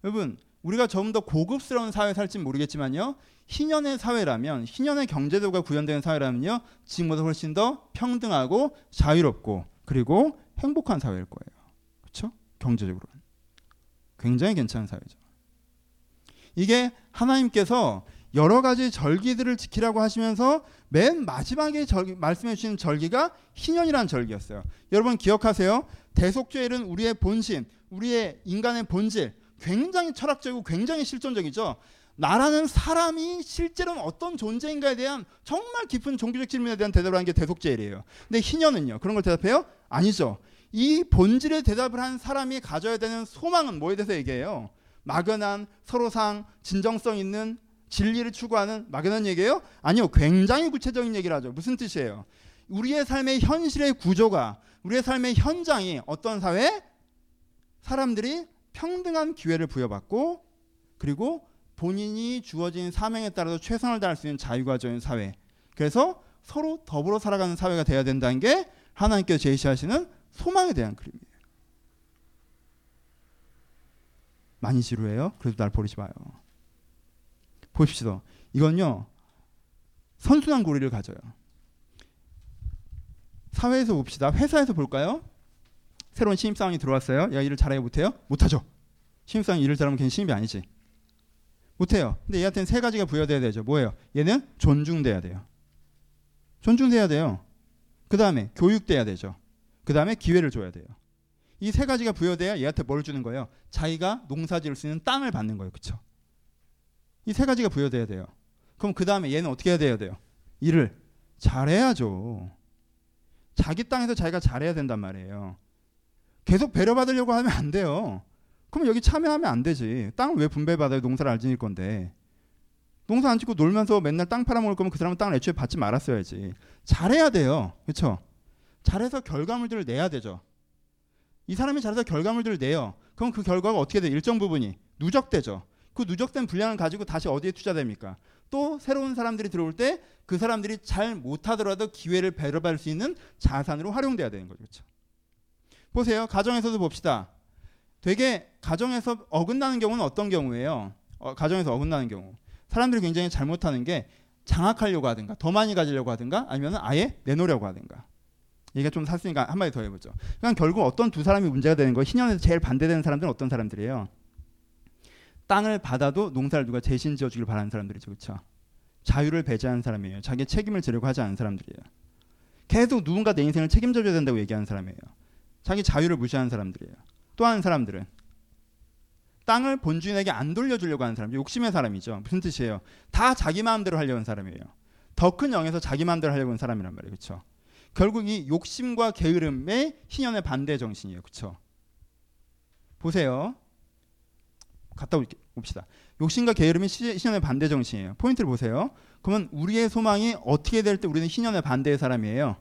여러분 우리가 좀 더 고급스러운 사회 살지 모르겠지만요 희년의 사회라면 희년의 경제도가 구현되는 사회라면요 지금보다 훨씬 더 평등하고 자유롭고 그리고 행복한 사회일 거예요. 그렇죠? 경제적으로는 굉장히 괜찮은 사회죠. 이게 하나님께서 여러 가지 절기들을 지키라고 하시면서 맨 마지막에 절기, 말씀해 주시는 절기가 희년이라는 절기였어요. 여러분 기억하세요? 대속죄일은 우리의 본심, 우리의 인간의 본질, 굉장히 철학적이고 굉장히 실존적이죠. 나라는 사람이 실제로는 어떤 존재인가에 대한 정말 깊은 종교적 질문에 대한 대답을 하는 게 대속죄일이에요. 근데 희년은요. 그런 걸 대답해요? 아니죠. 이 본질에 대답을 한 사람이 가져야 되는 소망은 뭐에 대해서 얘기해요? 막연한 서로상 진정성 있는 진리를 추구하는 막연한 얘기예요? 아니요. 굉장히 구체적인 얘기를 하죠. 무슨 뜻이에요? 우리의 삶의 현실의 구조가 우리의 삶의 현장이 어떤 사회? 사람들이 평등한 기회를 부여받고 그리고 본인이 주어진 사명에 따라서 최선을 다할 수 있는 자유가 주어진 사회. 그래서 서로 더불어 살아가는 사회가 돼야 된다는 게 하나님께서 제시하시는 소망에 대한 그림이에요. 많이 지루해요? 그래도 날 버리지 마요. 보십시오. 이건요, 선순환 고리를 가져요. 사회에서 봅시다. 회사에서 볼까요? 새로운 신입사원이 들어왔어요. 야, 일을 잘해요? 못해요? 못하죠. 신입사원이 일을 잘하면 괜히 신입이 아니지. 못해요. 근데 얘한테는 세 가지가 부여돼야 되죠. 뭐예요? 얘는 존중돼야 돼요. 존중돼야 돼요. 그 다음에 교육돼야 되죠. 그 다음에 기회를 줘야 돼요. 이 세 가지가 부여돼야 얘한테 뭘 주는 거예요? 자기가 농사 지을 수 있는 땅을 받는 거예요. 그쵸? 이 세 가지가 부여돼야 돼요. 그럼 그 다음에 얘는 어떻게 해야 돼요? 일을 잘해야죠. 자기 땅에서 자기가 잘해야 된단 말이에요. 계속 배려받으려고 하면 안 돼요. 그럼 여기 참여하면 안 되지. 땅을 왜 분배받아요? 농사를 안 지을 건데. 농사 안 짓고 놀면서 맨날 땅 팔아먹을 거면 그 사람은 땅을 애초에 받지 말았어야지. 잘해야 돼요. 그렇죠? 잘해서 결과물들을 내야 되죠. 이 사람이 잘해서 결과물들을 내요. 그럼 그 결과가 어떻게 돼? 일정 부분이 누적되죠. 그 누적된 분량을 가지고 다시 어디에 투자됩니까? 또 새로운 사람들이 들어올 때 그 사람들이 잘 못하더라도 기회를 배려받을 수 있는 자산으로 활용돼야 되는 거죠. 그렇죠? 보세요. 가정에서도 봅시다. 되게 가정에서 어긋나는 경우는 어떤 경우예요? 어, 가정에서 어긋나는 경우. 사람들이 굉장히 잘못하는 게 장악하려고 하든가 더 많이 가지려고 하든가 아니면 아예 내놓으려고 하든가. 이게 좀 샀으니까 한마디 더 해보죠. 그냥 결국 어떤 두 사람이 문제가 되는 거예요. 신년에서 제일 반대되는 사람들은 어떤 사람들이에요? 땅을 받아도 농사를 누가 대신 지어주길 바라는 사람들이죠. 그렇죠? 자유를 배제하는 사람이에요. 자기 책임을 지려고 하지 않는 사람들이에요. 계속 누군가 내 인생을 책임져줘야 된다고 얘기하는 사람이에요. 자기 자유를 무시하는 사람들이에요. 또 하는 사람들은 땅을 본주인에게 안 돌려주려고 하는 사람, 욕심의 사람이죠. 무슨 뜻이에요? 다 자기 마음대로 하려고 하는 사람이에요. 더 큰 영에서 자기 마음대로 하려고 하는 사람이란 말이에요. 그렇죠? 결국 이 욕심과 게으름의 신현의 반대 정신이에요. 그렇죠? 보세요. 갔다 옵시다. 욕심과 게으름이 신현의 반대 정신이에요. 포인트를 보세요. 그러면 우리의 소망이 어떻게 될 때 우리는 신현의 반대의 사람이에요?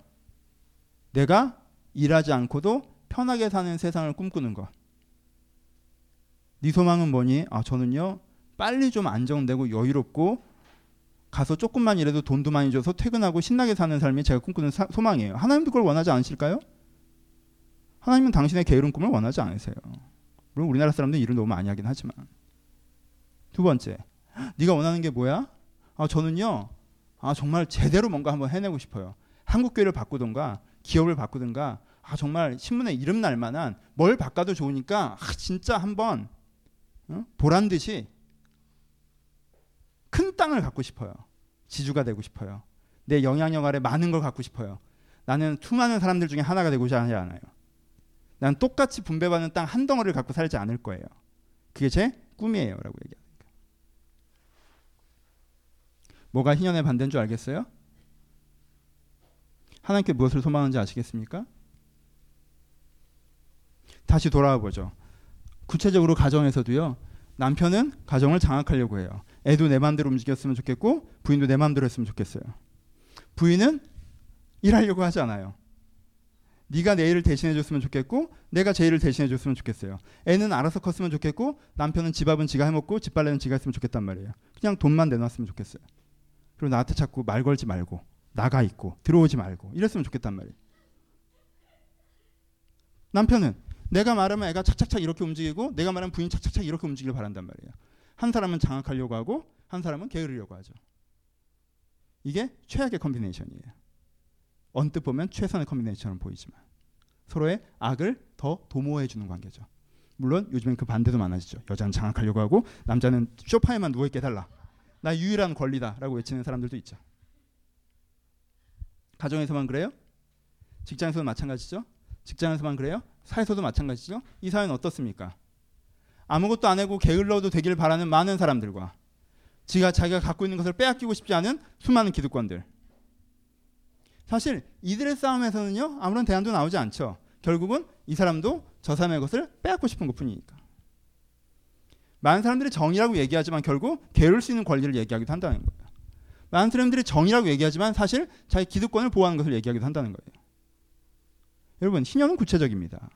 내가 일하지 않고도 편하게 사는 세상을 꿈꾸는 것. 네 소망은 뭐니? 아, 저는요. 빨리 좀 안정되고 여유롭고 가서 조금만 일해도 돈도 많이 줘서 퇴근하고 신나게 사는 삶이 제가 꿈꾸는 사, 소망이에요. 하나님도 그걸 원하지 않으실까요? 하나님은 당신의 게으른 꿈을 원하지 않으세요. 물론 우리나라 사람들은 일을 너무 많이 하긴 하지만. 두 번째, 네가 원하는 게 뭐야? 아 저는요, 아 정말 제대로 뭔가 한번 해내고 싶어요. 한국 교회를 바꾸든가 기업을 바꾸든가 아 정말 신문에 이름 날 만한 뭘 바꿔도 좋으니까 아, 진짜 한번 어? 보란 듯이 큰 땅을 갖고 싶어요. 지주가 되고 싶어요. 내 영향력 아래 많은 걸 갖고 싶어요. 나는 수많은 사람들 중에 하나가 되고자 하지 않아요. 난 똑같이 분배받는 땅 한 덩어리를 갖고 살지 않을 거예요. 그게 제 꿈이에요라고 얘기합니다. 뭐가 희년의 반대인 줄 알겠어요? 하나님께 무엇을 소망하는지 아시겠습니까? 다시 돌아와 보죠. 구체적으로 가정에서도요. 남편은 가정을 장악하려고 해요. 애도 내 마음대로 움직였으면 좋겠고 부인도 내 마음대로 했으면 좋겠어요. 부인은 일하려고 하지 않아요. 네가 내 일을 대신해 줬으면 좋겠고 내가 제 일을 대신해 줬으면 좋겠어요. 애는 알아서 컸으면 좋겠고 남편은 집밥은 지가 해먹고 집빨래는 지가 했으면 좋겠단 말이에요. 그냥 돈만 내놨으면 좋겠어요. 그리고 나한테 자꾸 말 걸지 말고 나가 있고 들어오지 말고 이랬으면 좋겠단 말이에요. 남편은 내가 말하면 애가 착착착 이렇게 움직이고 내가 말하면 부인 착착착 이렇게 움직이길 바란단 말이에요. 한 사람은 장악하려고 하고 한 사람은 게으르려고 하죠. 이게 최악의 컨비네이션이에요. 언뜻 보면 최선의 컨비네이션은 보이지만 서로의 악을 더 도모해 주는 관계죠. 물론 요즘엔 그 반대도 많아지죠. 여자는 장악하려고 하고 남자는 쇼파에만 누워 있게 달라. 나 유일한 권리다라고 외치는 사람들도 있죠. 가정에서만 그래요? 직장에서도 마찬가지죠? 직장에서만 그래요? 사회에서도 마찬가지죠? 이 사회는 어떻습니까? 아무것도 안 하고 게을러도 되길 바라는 많은 사람들과 지가 자기가 갖고 있는 것을 빼앗기고 싶지 않은 수많은 기득권들. 사실 이들의 싸움에서는요 아무런 대안도 나오지 않죠. 결국은 이 사람도 저 사람의 것을 빼앗고 싶은 것뿐이니까. 많은 사람들이 정의라고 얘기하지만 결국 게으를 수 있는 권리를 얘기하기도 한다는 거예요. 많은 사람들이 정의라고 얘기하지만 사실 자기 기득권을 보호하는 것을 얘기하기도 한다는 거예요. 여러분, 희년은 구체적입니다.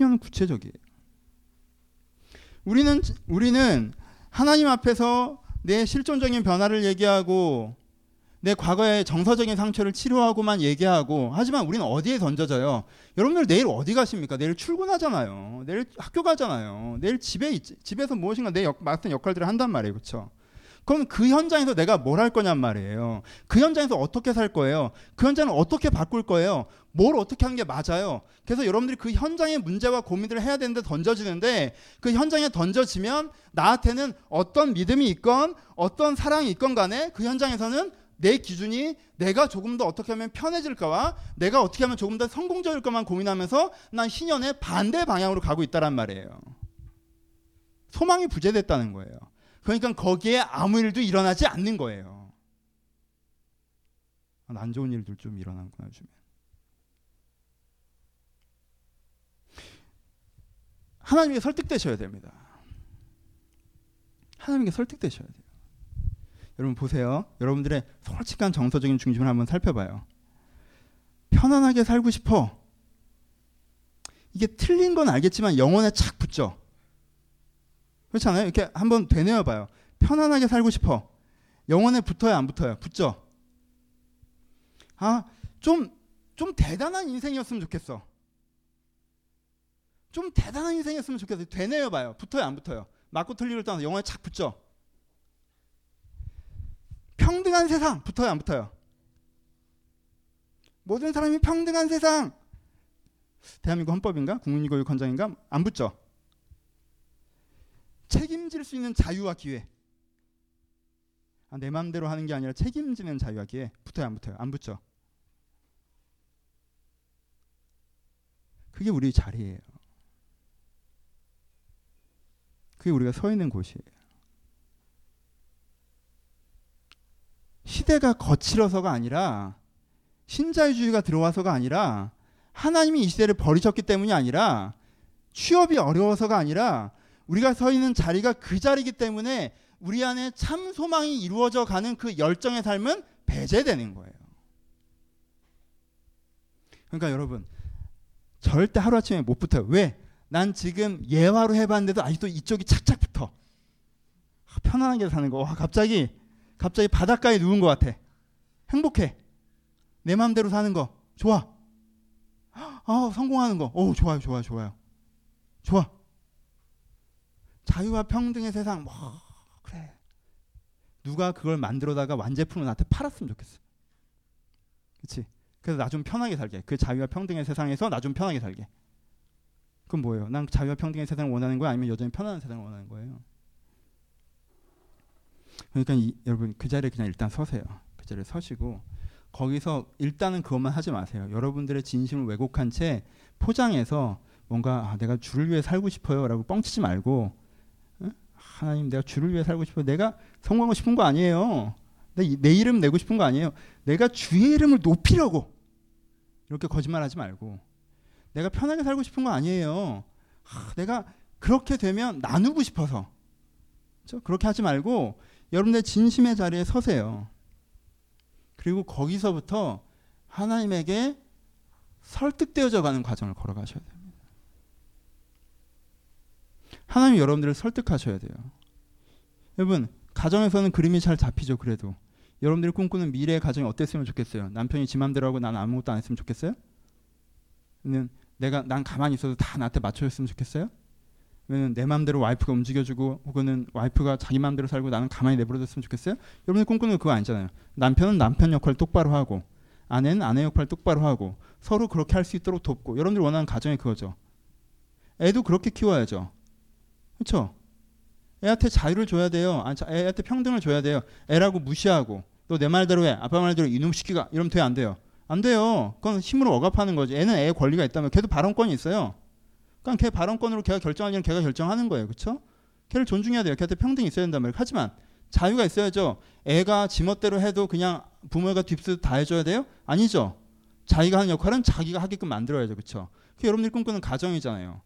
희년은 구체적이에요. 우리는 우리는 하나님 앞에서 내 실존적인 변화를 얘기하고 내 과거의 정서적인 상처를 치료하고만 얘기하고 하지만 우리는 어디에 던져져요? 여러분들 내일 어디 가십니까? 내일 출근하잖아요. 내일 학교 가잖아요. 내일 집에 있, 집에서 무엇인가 내 역, 맡은 역할들을 한단 말이에요. 그렇죠? 그럼 그 현장에서 내가 뭘 할 거냔 말이에요. 그 현장에서 어떻게 살 거예요? 그 현장을 어떻게 바꿀 거예요? 뭘 어떻게 하는 게 맞아요? 그래서 여러분들이 그 현장의 문제와 고민들을 해야 되는데 던져지는데 그 현장에 던져지면 나한테는 어떤 믿음이 있건 어떤 사랑이 있건 간에 그 현장에서는 내 기준이 내가 조금 더 어떻게 하면 편해질까와 내가 어떻게 하면 조금 더 성공적일까만 고민하면서 난 신년의 반대 방향으로 가고 있다란 말이에요. 소망이 부재됐다는 거예요. 그러니까 거기에 아무 일도 일어나지 않는 거예요. 안 좋은 일들 좀 일어나구나 요즘에. 하나님께 설득되셔야 됩니다. 하나님께 설득되셔야 돼요. 여러분 보세요. 여러분들의 솔직한 정서적인 중심을 한번 살펴봐요. 편안하게 살고 싶어. 이게 틀린 건 알겠지만 영혼에 착 붙죠. 그렇잖아요. 이렇게 한번 되뇌어 봐요. 편안하게 살고 싶어. 영혼에 붙어요, 안 붙어요? 붙죠. 아, 좀, 좀 대단한 인생이었으면 좋겠어. 좀 대단한 인생이었으면 좋겠어. 되뇌어 봐요. 붙어요, 안 붙어요? 맞고 틀리를 떠나서 영혼에 착 붙죠. 평등한 세상 붙어요, 안 붙어요? 모든 사람이 평등한 세상. 대한민국 헌법인가? 국민교육헌장인가? 안 붙죠. 책임질 수 있는 자유와 기회. 아, 내 마음대로 하는 게 아니라 책임지는 자유와 기회. 붙어요, 안 붙어요? 안 붙죠. 그게 우리 자리예요. 그게 우리가 서 있는 곳이에요. 시대가 거칠어서가 아니라 신자유주의가 들어와서가 아니라 하나님이 이 시대를 버리셨기 때문이 아니라 취업이 어려워서가 아니라 우리가 서 있는 자리가 그 자리이기 때문에 우리 안에 참 소망이 이루어져 가는 그 열정의 삶은 배제되는 거예요. 그러니까 여러분 절대 하루아침에 못 붙어요. 왜? 난 지금 예화로 해봤는데도 아직도 이쪽이 착착 붙어. 아, 편안하게 사는 거. 와, 갑자기 갑자기 바닷가에 누운 것 같아. 행복해. 내 마음대로 사는 거 좋아. 아, 성공하는 거. 오, 좋아요, 좋아요, 좋아요. 좋아. 자유와 평등의 세상. 뭐 그래. 누가 그걸 만들어다가 완제품을 나한테 팔았으면 좋겠어. 그렇지 그래서 나 좀 편하게 살게. 그 자유와 평등의 세상에서 나 좀 편하게 살게. 그건 뭐예요? 난 자유와 평등의 세상을 원하는 거야? 아니면 여전히 편안한 세상을 원하는 거예요? 그러니까 이, 여러분 그 자리에 그냥 일단 서세요. 그 자리에 서시고 거기서 일단은 그것만 하지 마세요. 여러분들의 진심을 왜곡한 채 포장해서 뭔가 아, 내가 주를 위해 살고 싶어요라고 뻥치지 말고 하나님 내가 주를 위해 살고 싶어. 내가 성공하고 싶은 거 아니에요. 내, 내 이름 내고 싶은 거 아니에요. 내가 주의 이름을 높이려고 이렇게 거짓말하지 말고 내가 편하게 살고 싶은 거 아니에요. 하, 내가 그렇게 되면 나누고 싶어서 그렇죠? 그렇게 하지 말고 여러분의 진심의 자리에 서세요. 그리고 거기서부터 하나님에게 설득되어져 가는 과정을 걸어가셔야 돼요. 하나님 여러분들을 설득하셔야 돼요. 여러분 가정에서는 그림이 잘 잡히죠. 그래도 여러분들이 꿈꾸는 미래의 가정이 어땠으면 좋겠어요. 남편이 지 맘대로 하고 나는 아무것도 안 했으면 좋겠어요. 내가 난 가만히 있어도 다 나한테 맞춰줬으면 좋겠어요. 내 마음대로 와이프가 움직여주고 혹은 와이프가 자기 마음대로 살고 나는 가만히 내버려뒀으면 좋겠어요. 여러분이 꿈꾸는 거 그거 아니잖아요. 남편은 남편 역할 똑바로 하고 아내는 아내 역할 똑바로 하고 서로 그렇게 할 수 있도록 돕고 여러분들이 원하는 가정이 그거죠. 애도 그렇게 키워야죠. 그렇죠? 애한테 자유를 줘야 돼요. 아, 애한테 평등을 줘야 돼요. 애라고 무시하고 너 내 말대로 해. 아빠 말대로 이놈 시키가 이러면 돼안 돼요? 안 돼요. 그건 힘으로 억압하는 거지. 애는 애의 권리가 있다면 걔도 발언권이 있어요. 그러니까 걔 발언권으로 걔가 일은 걔가 결정하는 거예요. 그렇죠? 걔를 존중해야 돼요. 걔한테 평등이 있어야 된단 말이에요. 하지만 자유가 있어야죠. 애가 지멋대로 해도 그냥 부모가 뒷수 다 해줘야 돼요? 아니죠. 자기가 하는 역할은 자기가 하게끔 만들어야죠. 그렇죠? 그게 여러분들이 꿈꾸는 가정이잖아요.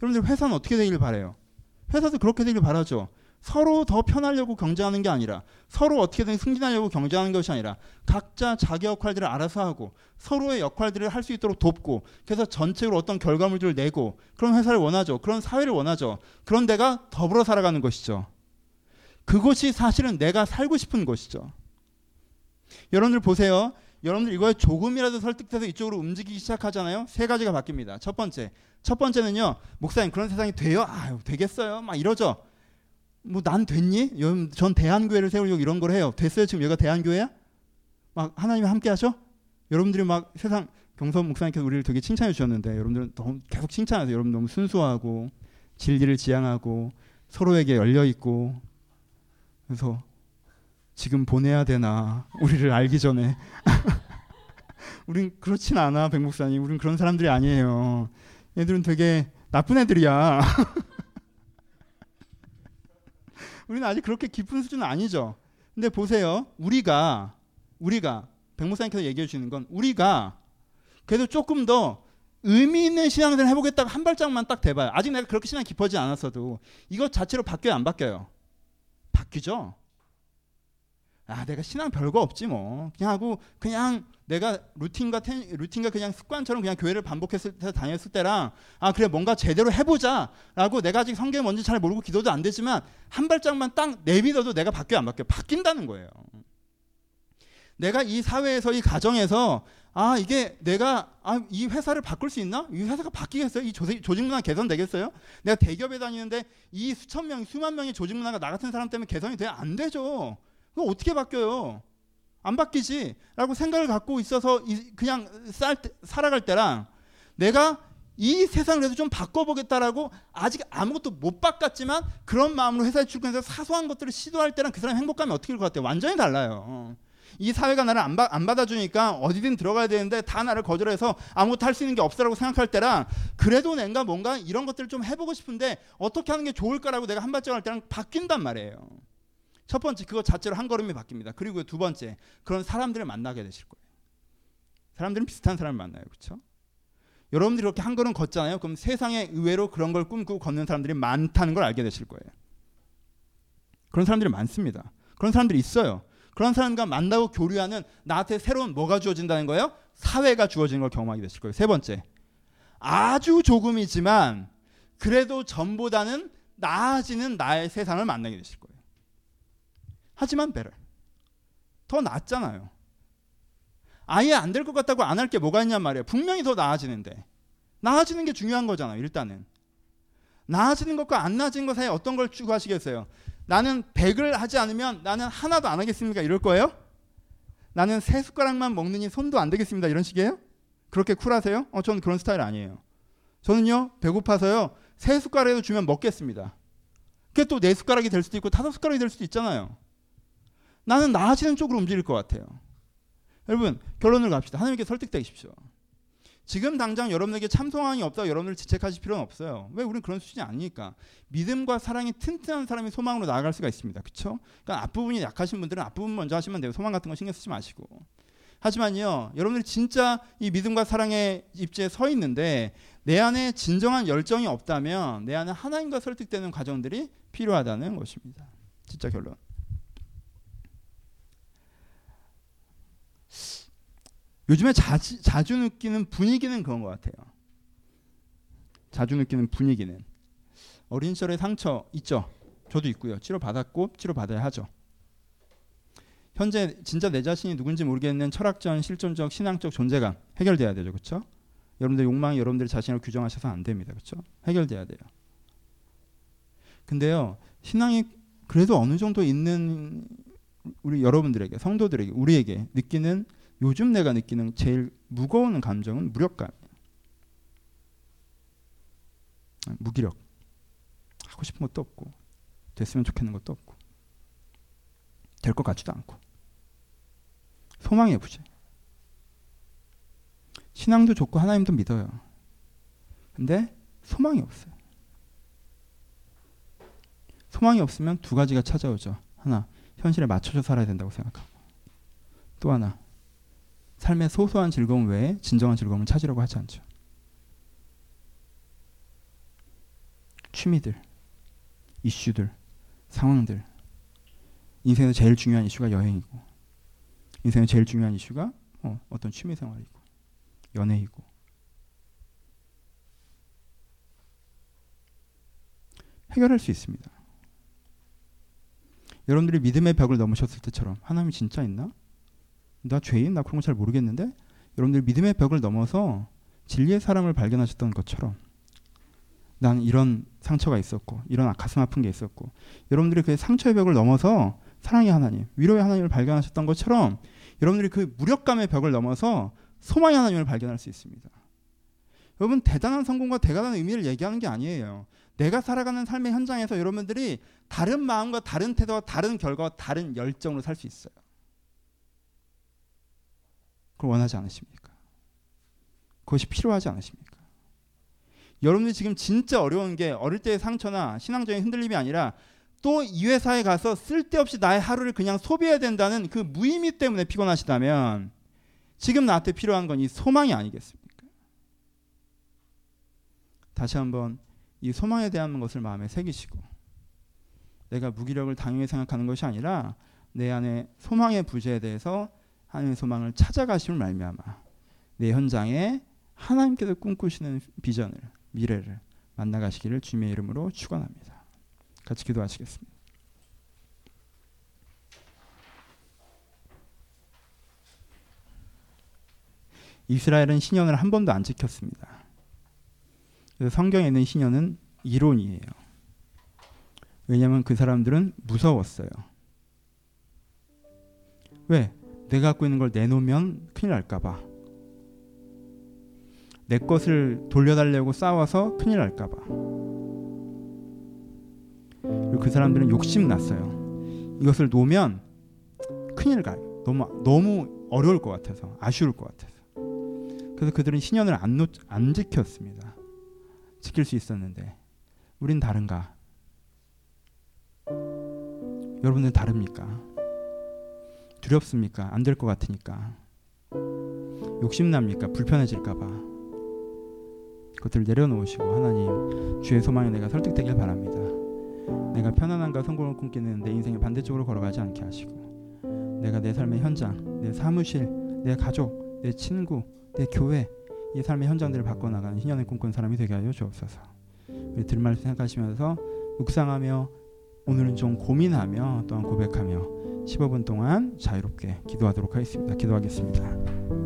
여러분들 회사는 어떻게 되길 바래요? 회사도 그렇게 되길 바라죠. 서로 더 편하려고 경쟁하는 게 아니라 서로 어떻게든 승진하려고 경쟁하는 것이 아니라 각자 자기 역할들을 알아서 하고 서로의 역할들을 할 수 있도록 돕고 그래서 전체적으로 어떤 결과물들을 내고 그런 회사를 원하죠. 그런 사회를 원하죠. 그런 데가 더불어 살아가는 것이죠. 그것이 사실은 내가 살고 싶은 것이죠. 여러분들 보세요. 여러분들 이거에 조금이라도 설득돼서 이쪽으로 움직이기 시작하잖아요. 세 가지가 바뀝니다. 첫 번째. 첫 번째는요. 목사님 그런 세상이 돼요? 아유, 되겠어요? 막 이러죠. 뭐 난 됐니? 전 대한교회를 세우려고 이런 걸 해요. 됐어요? 지금 여기가 대한교회야? 막 하나님이 함께 하셔? 여러분들이 막 세상 경선 목사님께서 우리를 되게 칭찬해 주셨는데 여러분들은 너무 계속 칭찬하세요. 여러분 너무 순수하고 진리를 지향하고 서로에게 열려 있고 그래서 지금 보내야 되나 우리를 알기 전에. *laughs* 우린 그렇진 않아 백 목사님. 우린 그런 사람들이 아니에요. 얘들은 되게 나쁜 애들이야. *laughs* 우리는 아직 그렇게 깊은 수준은 아니죠. 근데 보세요. 우리가 우리가 백 목사님께서 얘기해 주시는 건 우리가 그래도 조금 더 의미 있는 신앙생활 해보겠다고 한 발짝만 딱 대봐요. 아직 내가 그렇게 신앙 깊어지지 않았어도 이것 자체로 바뀌어요 안 바뀌어요? 바뀌죠 아 내가 신앙 별거 없지 뭐 그냥 하고 그냥 내가 루틴과 텐, 루틴과 그냥 습관처럼 그냥 교회를 반복해서 다녔을 때랑 아 그래 뭔가 제대로 해보자라고 내가 아직 성경 뭔지 잘 모르고 기도도 안 되지만 한 발짝만 딱 내믿어도 내가 바뀌어 안 바뀌어 바뀐다는 거예요. 내가 이 사회에서 이 가정에서 아 이게 내가 아, 이 회사를 바꿀 수 있나? 이 회사가 바뀌겠어요? 이 조직, 조직 문화 개선되겠어요? 내가 대기업에 다니는데 이 수천 명, 수만 명의 조직 문화가 나 같은 사람 때문에 개선이 돼? 안 되죠. 그거 어떻게 바뀌어요? 안 바뀌지? 라고 생각을 갖고 있어서 그냥 살, 살아갈 때랑 내가 이 세상을 그래도 좀 바꿔보겠다라고 아직 아무것도 못 바꿨지만 그런 마음으로 회사에 출근해서 사소한 것들을 시도할 때랑 그 사람 행복감이 어떻게 될 것 같아요? 완전히 달라요. 이 사회가 나를 안, 안 받아주니까 어디든 들어가야 되는데 다 나를 거절해서 아무것도 할 수 있는 게 없어라고 생각할 때랑 그래도 내가 뭔가 이런 것들을 좀 해보고 싶은데 어떻게 하는 게 좋을까라고 내가 한 발짝 할 때랑 바뀐단 말이에요. 첫 번째 그것 자체로 한 걸음이 바뀝니다. 그리고 두 번째 그런 사람들을 만나게 되실 거예요. 사람들은 비슷한 사람을 만나요. 그렇죠? 여러분들이 이렇게 한 걸음 걷잖아요. 그럼 세상에 의외로 그런 걸 꿈꾸고 걷는 사람들이 많다는 걸 알게 되실 거예요. 그런 사람들이 많습니다. 그런 사람들이 있어요. 그런 사람과 만나고 교류하는 나한테 새로운 뭐가 주어진다는 거예요? 사회가 주어지는 걸 경험하게 되실 거예요. 세 번째. 아주 조금이지만 그래도 전보다는 나아지는 나의 세상을 만나게 되실 거예요. 하지만 better. 더 낫잖아요. 아예 안 될 것 같다고 안 할 게 뭐가 있냔 말이에요. 분명히 더 나아지는데. 나아지는 게 중요한 거잖아요. 일단은. 나아지는 것과 안 나아지는 것 사이에 어떤 걸 추구하시겠어요? 나는 100을 하지 않으면 나는 하나도 안 하겠습니까? 이럴 거예요? 나는 세 숟가락만 먹느니 손도 안 되겠습니다. 이런 식이에요? 그렇게 쿨하세요? 어, 저는 그런 스타일 아니에요. 저는요, 배고파서요, 세 숟가락에도 주면 먹겠습니다. 그게 또 네 숟가락이 될 수도 있고 다섯 숟가락이 될 수도 있잖아요. 나는 나아지는 쪽으로 움직일 것 같아요. 여러분 결론을 갑시다. 하나님께 설득되십시오. 지금 당장 여러분에게 참소망이 없다고 여러분을 지책하실 필요는 없어요. 왜 우리는 그런 수준이 아니니까. 믿음과 사랑이 튼튼한 사람이 소망으로 나아갈 수가 있습니다. 그렇죠? 그러니까 앞부분이 약하신 분들은 앞부분 먼저 하시면 돼요. 소망 같은 거 신경 쓰지 마시고. 하지만요. 여러분들이 진짜 이 믿음과 사랑의 입지에 서 있는데 내 안에 진정한 열정이 없다면 내 안에 하나님과 설득되는 과정들이 필요하다는 것입니다. 진짜 결론. 요즘에 자주, 자주 느끼는 분위기는 그런 것 같아요. 자주 느끼는 분위기는 어린 시절의 상처 있죠. 저도 있고요. 치료 받았고 치료 받아야 하죠. 현재 진짜 내 자신이 누군지 모르겠는 철학적, 실존적, 신앙적 존재감 해결돼야 되죠. 그렇죠? 여러분들 욕망이 여러분들 자신을 규정하셔서 안 됩니다. 그렇죠? 해결돼야 돼요. 근데요. 신앙이 그래도 어느 정도 있는 우리 여러분들에게 성도들에게 우리에게 느끼는 요즘 내가 느끼는 제일 무거운 감정은 무력감이에요. 무기력. 하고 싶은 것도 없고 됐으면 좋겠는 것도 없고 될 것 같지도 않고 소망의 부재. 신앙도 좋고 하나님도 믿어요. 근데 소망이 없어요. 소망이 없으면 두 가지가 찾아오죠. 하나, 현실에 맞춰서 살아야 된다고 생각하고. 또 하나, 삶의 소소한 즐거움 외에 진정한 즐거움을 찾으려고 하지 않죠. 취미들, 이슈들, 상황들. 인생에서 제일 중요한 이슈가 여행이고, 인생에서 제일 중요한 이슈가 어, 어떤 취미 생활이고, 연애이고. 해결할 수 있습니다. 여러분들이 믿음의 벽을 넘으셨을 때처럼 하나님이 진짜 있나? 나 죄인? 나 그런 거 잘 모르겠는데? 여러분들 믿음의 벽을 넘어서 진리의 사람을 발견하셨던 것처럼 난 이런 상처가 있었고 이런 가슴 아픈 게 있었고 여러분들이 그 상처의 벽을 넘어서 사랑의 하나님, 위로의 하나님을 발견하셨던 것처럼 여러분들이 그 무력감의 벽을 넘어서 소망의 하나님을 발견할 수 있습니다. 여러분 대단한 성공과 대단한 의미를 얘기하는 게 아니에요. 내가 살아가는 삶의 현장에서 여러분들이 다른 마음과 다른 태도와 다른 결과와 다른 열정으로 살 수 있어요. 그걸 원하지 않으십니까? 그것이 필요하지 않으십니까? 여러분들이 지금 진짜 어려운 게 어릴 때의 상처나 신앙적인 흔들림이 아니라 또 이 회사에 가서 쓸데없이 나의 하루를 그냥 소비해야 된다는 그 무의미 때문에 피곤하시다면 지금 나한테 필요한 건 이 소망이 아니겠습니까? 다시 한번 이 소망에 대한 것을 마음에 새기시고 내가 무기력을 당연히 생각하는 것이 아니라 내 안에 소망의 부재에 대해서 하나님의 소망을 찾아가심을 말미암아 내 현장에 하나님께서 꿈꾸시는 비전을 미래를 만나가시기를 주님의 이름으로 축원합니다. 같이 기도하시겠습니다. 이스라엘은 신년을 한 번도 안 지켰습니다. 성경에 있는 신년은 이론이에요. 왜냐하면 그 사람들은 무서웠어요. 왜? 내가 갖고 있는 걸 내놓으면 큰일 날까봐. 내 것을 돌려달라고 싸워서 큰일 날까봐. 그 사람들은 욕심 났어요. 이것을 놓으면 큰일 가요. 너무 너무 어려울 것 같아서 아쉬울 것 같아서. 그래서 그들은 신년을 안, 놓, 안 지켰습니다. 지킬 수 있었는데 우린 다른가? 여러분은 다릅니까? 두렵습니까? 안 될 것 같으니까. 욕심납니까? 불편해질까봐. 그것들을 내려놓으시고 하나님 주의 소망에 내가 설득되길 바랍니다. 내가 편안함과 성공을 꿈꾸는 내 인생의 반대쪽으로 걸어가지 않게 하시고 내가 내 삶의 현장, 내 사무실, 내 가족, 내 친구, 내 교회 이 삶의 현장들을 바꿔나가는 희년을 꿈꾸는 사람이 되게 하여 주옵소서. 우리 들말 생각하시면서 묵상하며 오늘은 좀 고민하며 또한 고백하며 15분 동안 자유롭게 기도하도록 하겠습니다. 기도하겠습니다.